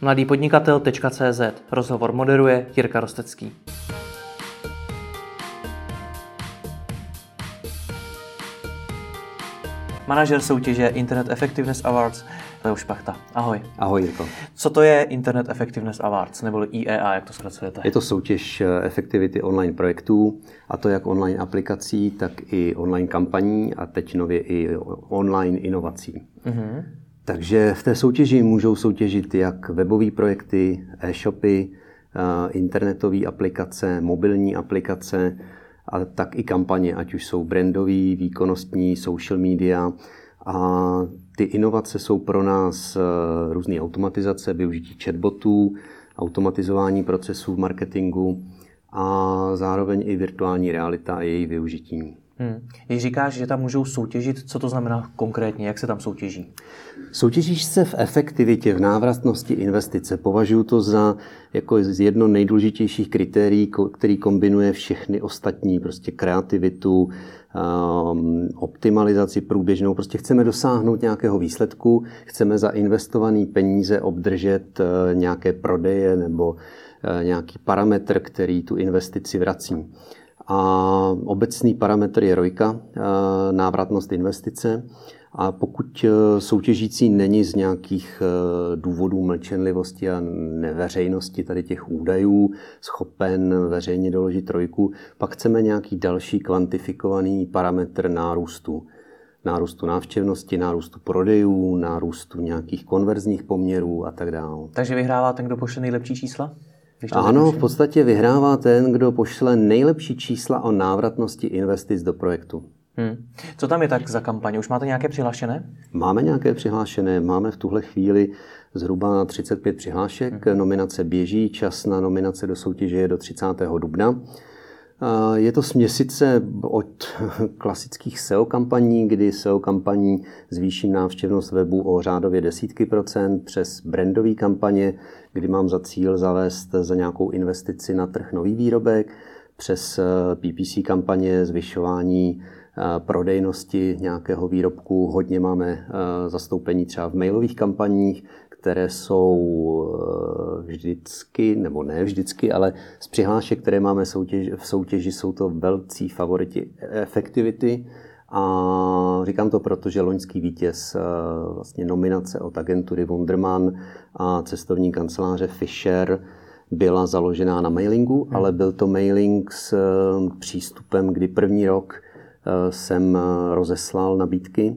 mladýpodnikatel.cz Rozhovor moderuje Jirka Rostecký. Manažer soutěže Internet Effectiveness Awards Leo Špachta. Ahoj. Ahoj, Jirko. Co to je Internet Effectiveness Awards, nebo IEA, jak to zkracujete? Je to soutěž eh, efektivity online projektů, a to jak online aplikací, tak i online kampaní a teď nově i online inovací. Mm-hmm. Takže v té soutěži můžou soutěžit jak webové projekty, e-shopy, eh, internetové aplikace, mobilní aplikace, a tak i kampaně, ať už jsou brandové, výkonnostní, social media. A ty inovace jsou pro nás eh, různé automatizace, využití chatbotů, automatizování procesů v marketingu a zároveň i virtuální realita a její využití. Hmm. Když říkáš, že tam můžou soutěžit, co to znamená konkrétně, jak se tam soutěží? Soutěžíš se v efektivitě, v návratnosti investice. Považuji to za jako jedno nejdůležitějších kritérií, který kombinuje všechny ostatní, prostě kreativitu, um, optimalizaci průběžnou. Prostě chceme dosáhnout nějakého výsledku, chceme za investované peníze obdržet uh, nějaké prodeje nebo uh, nějaký parametr, který tu investici vrací. A obecný parametr je rojka, eh, návratnost investice. A pokud eh, soutěžící není z nějakých eh, důvodů mlčenlivosti a neveřejnosti tady těch údajů schopen veřejně doložit trojku, pak chceme nějaký další kvantifikovaný parametr nárůstu. Nárůstu návštěvnosti, nárůstu prodejů, nárůstu nějakých konverzních poměrů a tak dále. Takže vyhrává ten, kdo pošle nejlepší čísla? Ano, v podstatě vyhrává ten, kdo pošle nejlepší čísla o návratnosti investic do projektu. Hmm. Co tam je tak za kampaně? Už máte nějaké přihlášené? Máme nějaké přihlášené. Máme v tuhle chvíli zhruba 35 přihlášek. Hmm. Nominace běží, čas na nominace do soutěže je do 30. dubna. Je to směsice od klasických SEO kampaní, kdy SEO kampaní zvýší návštěvnost webu o řádově desítky procent, přes brandové kampaně, kdy mám za cíl zavést za nějakou investici na trh nový výrobek, přes eh, PPC kampaně zvyšování eh, prodejnosti nějakého výrobku. Hodně máme eh, zastoupení třeba v mailových kampaních, které jsou vždycky, nebo ne vždycky, ale z přihlášek, které máme soutěž, v soutěži, jsou to velcí favoriti efektivity. A říkám to proto, že loňský vítěz vlastně nominace od agentury Wunderman a cestovní kanceláře Fisher byla založená na mailingu, hmm. ale byl to mailing s eh, přístupem, kdy první rok eh, jsem eh, rozeslal nabídky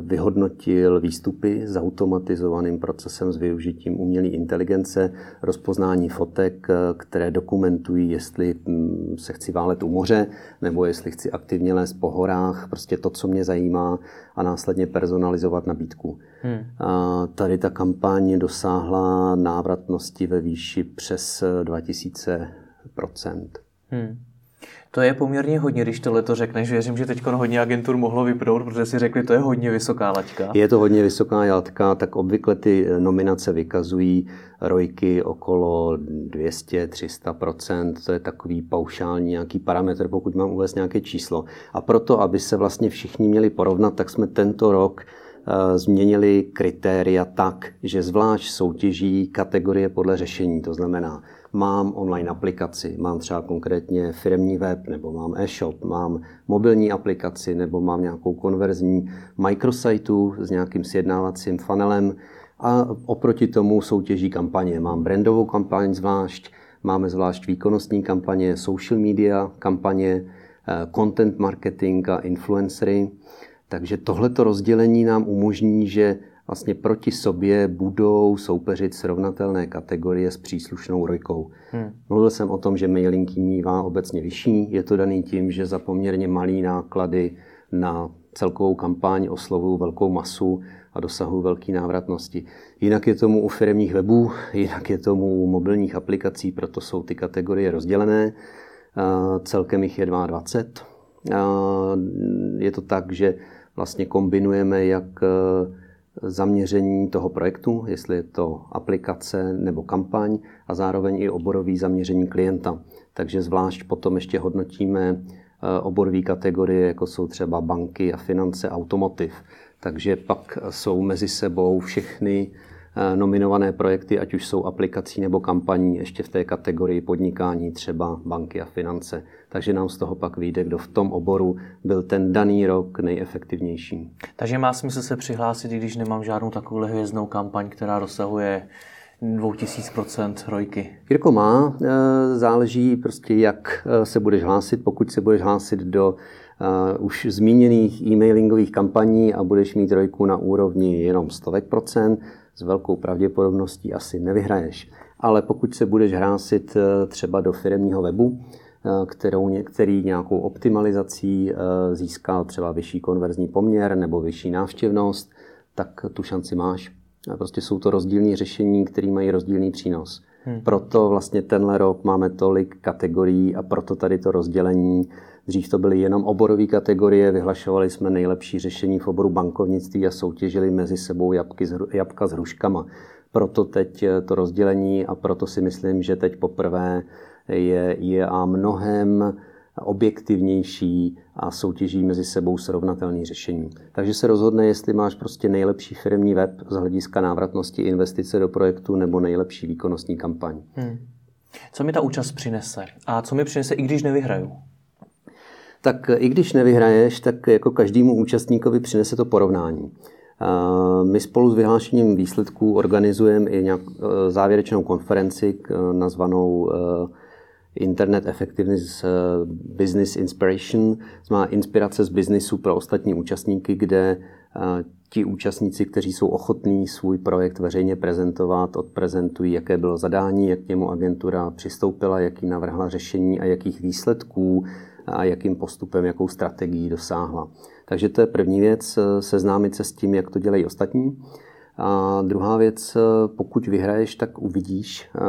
vyhodnotil výstupy s automatizovaným procesem s využitím umělé inteligence, rozpoznání fotek, které dokumentují, jestli hm, se chci válet u moře, nebo jestli chci aktivně lézt po horách, prostě to, co mě zajímá a následně personalizovat nabídku. Hmm. A tady ta kampaň dosáhla návratnosti ve výši přes 2000 Hmm. To je poměrně hodně, když tohle to řekneš. Věřím, že teď hodně agentur mohlo vypnout, protože si řekli, to je hodně vysoká laťka. Je to hodně vysoká laťka, tak obvykle ty nominace vykazují rojky okolo 200-300%, to je takový paušální nějaký parametr, pokud mám uvést nějaké číslo. A proto, aby se vlastně všichni měli porovnat, tak jsme tento rok eh, změnili kritéria tak, že zvlášť soutěží kategorie podle řešení. To znamená, mám online aplikaci, mám třeba konkrétně firmní web, nebo mám e-shop, mám mobilní aplikaci, nebo mám nějakou konverzní micrositeu s nějakým sjednávacím funnelem a oproti tomu soutěží kampaně. Mám brandovou kampaň zvlášť, máme zvlášť výkonnostní kampaně, social media kampaně, eh, content marketing a influencery. Takže tohleto rozdělení nám umožní, že vlastně proti sobě budou soupeřit srovnatelné kategorie s příslušnou rojkou. Hmm. Mluvil jsem o tom, že mailing mývá obecně vyšší. Je to daný tím, že za poměrně malý náklady na celkovou kampaň oslovují velkou masu a dosahují velké návratnosti. Jinak je tomu u firmních webů, jinak je tomu u mobilních aplikací, proto jsou ty kategorie rozdělené. Celkem jich je 22. Je to tak, že vlastně kombinujeme jak zaměření toho projektu, jestli je to aplikace nebo kampaň a zároveň i oborový zaměření klienta. Takže zvlášť potom ještě hodnotíme eh, oborové kategorie, jako jsou třeba banky a finance, automotiv. Takže pak jsou mezi sebou všechny nominované projekty, ať už jsou aplikací nebo kampaní, ještě v té kategorii podnikání, třeba banky a finance. Takže nám z toho pak vyjde, kdo v tom oboru byl ten daný rok nejefektivnější. Takže má smysl se přihlásit, i když nemám žádnou takovou hvězdnou kampaň, která dosahuje 2000% rojky. Jirko má, záleží prostě, jak se budeš hlásit. Pokud se budeš hlásit do uh, už zmíněných e-mailingových kampaní a budeš mít trojku na úrovni jenom stovek procent, s velkou pravděpodobností asi nevyhraješ. Ale pokud se budeš hrásit uh, třeba do firmního webu, uh, kterou, který nějakou optimalizací získal třeba vyšší konverzní poměr nebo vyšší návštěvnost, tak tu šanci máš. Prostě jsou to rozdílné řešení, které mají rozdílný přínos. Hmm. Proto vlastně tenhle rok máme tolik kategorií a proto tady to rozdělení Dřív to byly jenom oborové kategorie, vyhlašovali jsme nejlepší řešení v oboru bankovnictví a soutěžili mezi sebou jabky, jabka s hruškama. Proto teď to rozdělení a proto si myslím, že teď poprvé je, je a mnohem objektivnější a soutěží mezi sebou srovnatelné řešení. Takže se rozhodne, jestli máš prostě nejlepší firmní web z hlediska návratnosti investice do projektu nebo nejlepší výkonnostní kampaň. Hmm. Co mi ta účast přinese? A co mi přinese, i když nevyhraju? Tak i když nevyhraješ, tak jako každému účastníkovi přinese to porovnání. My spolu s vyhlášením výsledků organizujeme i nějak závěrečnou konferenci nazvanou Internet Effectiveness Business Inspiration, má inspirace z biznisu pro ostatní účastníky, kde ti účastníci, kteří jsou ochotní svůj projekt veřejně prezentovat, odprezentují, jaké bylo zadání, jak k němu agentura přistoupila, jaký navrhla řešení a jakých výsledků a jakým postupem, jakou strategií dosáhla. Takže to je první věc, eh, seznámit se s tím, jak to dělají ostatní. A druhá věc, eh, pokud vyhraješ, tak uvidíš eh,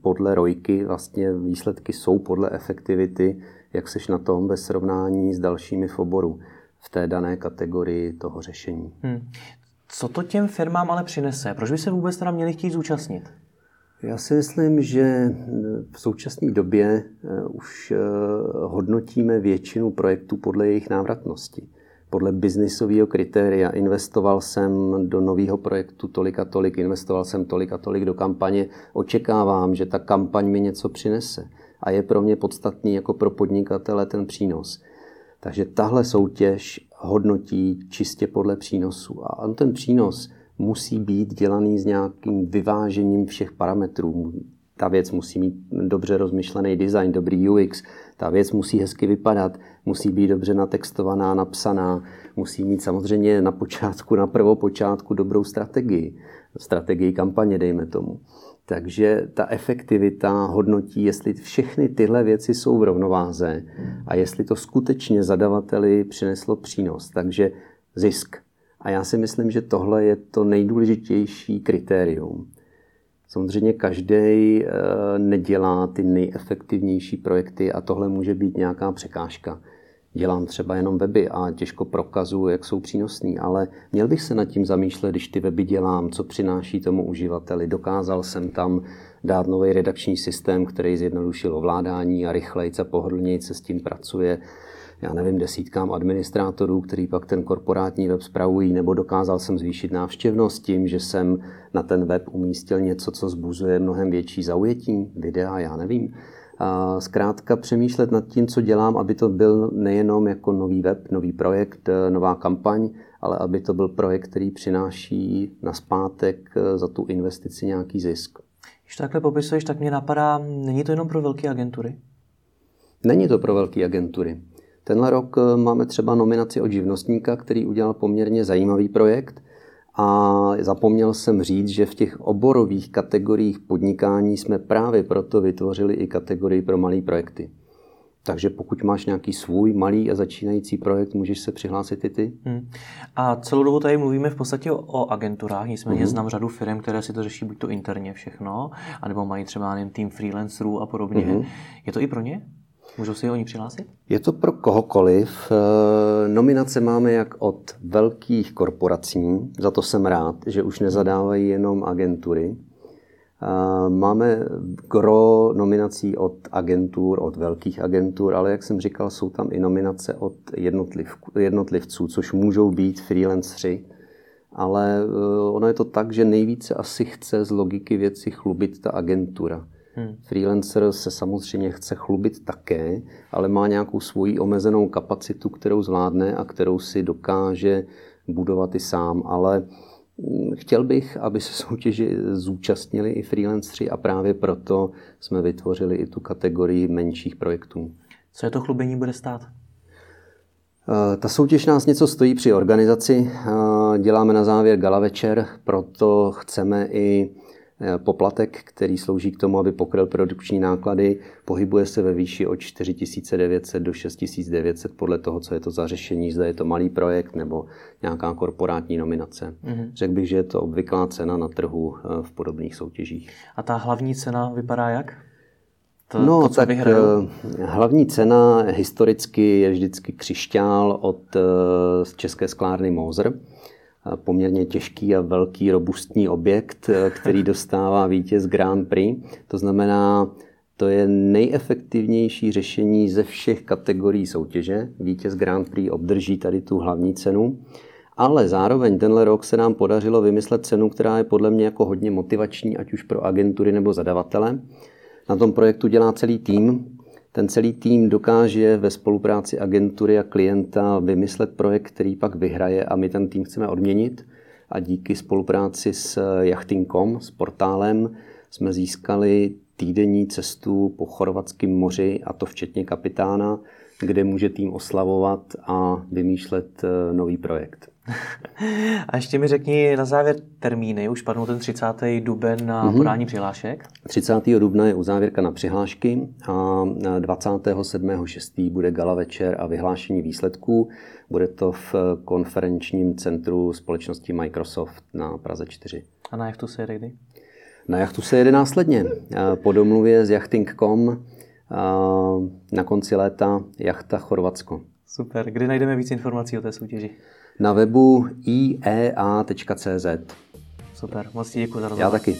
podle rojky, vlastně výsledky jsou podle efektivity, jak seš na tom ve srovnání s dalšími v oboru v té dané kategorii toho řešení. Hmm. Co to těm firmám ale přinese? Proč by se vůbec teda měli chtít zúčastnit? Já si myslím, že v současné době eh, už eh, hodnotíme většinu projektů podle jejich návratnosti. Podle biznisového kritéria investoval jsem do nového projektu tolik a tolik, investoval jsem tolik a tolik do kampaně, očekávám, že ta kampaň mi něco přinese. A je pro mě podstatný jako pro podnikatele ten přínos. Takže tahle soutěž hodnotí čistě podle přínosu. A ten přínos musí být dělaný s nějakým vyvážením všech parametrů. Ta věc musí mít dobře rozmyšlený design, dobrý UX, ta věc musí hezky vypadat, musí být dobře natextovaná, napsaná, musí mít samozřejmě na počátku, na prvopočátku dobrou strategii, strategii kampaně, dejme tomu. Takže ta efektivita hodnotí, jestli všechny tyhle věci jsou v rovnováze a jestli to skutečně zadavateli přineslo přínos. Takže zisk, a já si myslím, že tohle je to nejdůležitější kritérium. Samozřejmě každý eh, nedělá ty nejefektivnější projekty a tohle může být nějaká překážka. Dělám třeba jenom weby a těžko prokazuju, jak jsou přínosní, ale měl bych se nad tím zamýšlet, když ty weby dělám, co přináší tomu uživateli. Dokázal jsem tam dát nový redakční systém, který zjednodušil ovládání a rychleji a pohodlněji se s tím pracuje já nevím, desítkám administrátorů, který pak ten korporátní web spravují, nebo dokázal jsem zvýšit návštěvnost tím, že jsem na ten web umístil něco, co zbuzuje mnohem větší zaujetí, videa, já nevím. A zkrátka přemýšlet nad tím, co dělám, aby to byl nejenom jako nový web, nový projekt, nová kampaň, ale aby to byl projekt, který přináší na zpátek za tu investici nějaký zisk. Když takhle popisuješ, tak mě napadá, není to jenom pro velké agentury? Není to pro velké agentury. Tenhle rok eh, máme třeba nominaci od živnostníka, který udělal poměrně zajímavý projekt a zapomněl jsem říct, že v těch oborových kategoriích podnikání jsme právě proto vytvořili i kategorii pro malé projekty. Takže pokud máš nějaký svůj malý a začínající projekt, můžeš se přihlásit i ty. Hmm. A celou dobu tady mluvíme v podstatě o agenturách, nicméně hmm. znám řadu firm, které si to řeší buď to interně všechno, anebo mají třeba nevím, tým freelancerů a podobně. Hmm. Je to i pro ně? Můžou si oni přihlásit? Je to pro kohokoliv. Eh, nominace máme jak od velkých korporací, za to jsem rád, že už nezadávají jenom agentury. Eh, máme gro nominací od agentur, od velkých agentur, ale jak jsem říkal, jsou tam i nominace od jednotliv, jednotlivců, což můžou být freelancři, ale ono je to tak, že nejvíce asi chce z logiky věci chlubit ta agentura. Hmm. Freelancer se samozřejmě chce chlubit také, ale má nějakou svoji omezenou kapacitu, kterou zvládne a kterou si dokáže budovat i sám. Ale mm, chtěl bych, aby se soutěži zúčastnili i freelanceri a právě proto jsme vytvořili i tu kategorii menších projektů. Co je to chlubení bude stát? Eh, ta soutěž nás něco stojí při organizaci. Eh, děláme na závěr gala večer, proto chceme i poplatek, který slouží k tomu, aby pokryl produkční náklady, pohybuje se ve výši od 4900 do 6900 podle toho, co je to za řešení, zda je to malý projekt nebo nějaká korporátní nominace. Mm-hmm. Řekl bych, že je to obvyklá cena na trhu eh, v podobných soutěžích. A ta hlavní cena vypadá jak? To, no, to, co tak vyhraju? Eh, hlavní cena historicky je vždycky křišťál od České sklárny Moser poměrně těžký a velký robustní objekt, eh, který dostává vítěz Grand Prix. To znamená, to je nejefektivnější řešení ze všech kategorií soutěže. Vítěz Grand Prix obdrží tady tu hlavní cenu. Ale zároveň tenhle rok se nám podařilo vymyslet cenu, která je podle mě jako hodně motivační, ať už pro agentury nebo zadavatele. Na tom projektu dělá celý tým, ten celý tým dokáže ve spolupráci agentury a klienta vymyslet projekt, který pak vyhraje a my ten tým chceme odměnit. A díky spolupráci s Yachting.com, s portálem, jsme získali týdenní cestu po chorvatském moři, a to včetně kapitána, kde může tým oslavovat a vymýšlet eh, nový projekt. A ještě mi řekni na závěr termíny. Už padnul ten 30. duben na mm-hmm. podání přihlášek? 30. dubna je uzávěrka na přihlášky a 27.6. bude gala večer a vyhlášení výsledků. Bude to v konferenčním centru společnosti Microsoft na Praze 4. A na jachtu se jede kdy? Na jachtu se jede následně. Po domluvě s Yachting.com na konci léta jachta Chorvatsko. Super. Kdy najdeme víc informací o té soutěži? na webu iea.cz. Super, moc děkuji za rozhovor. Já taky.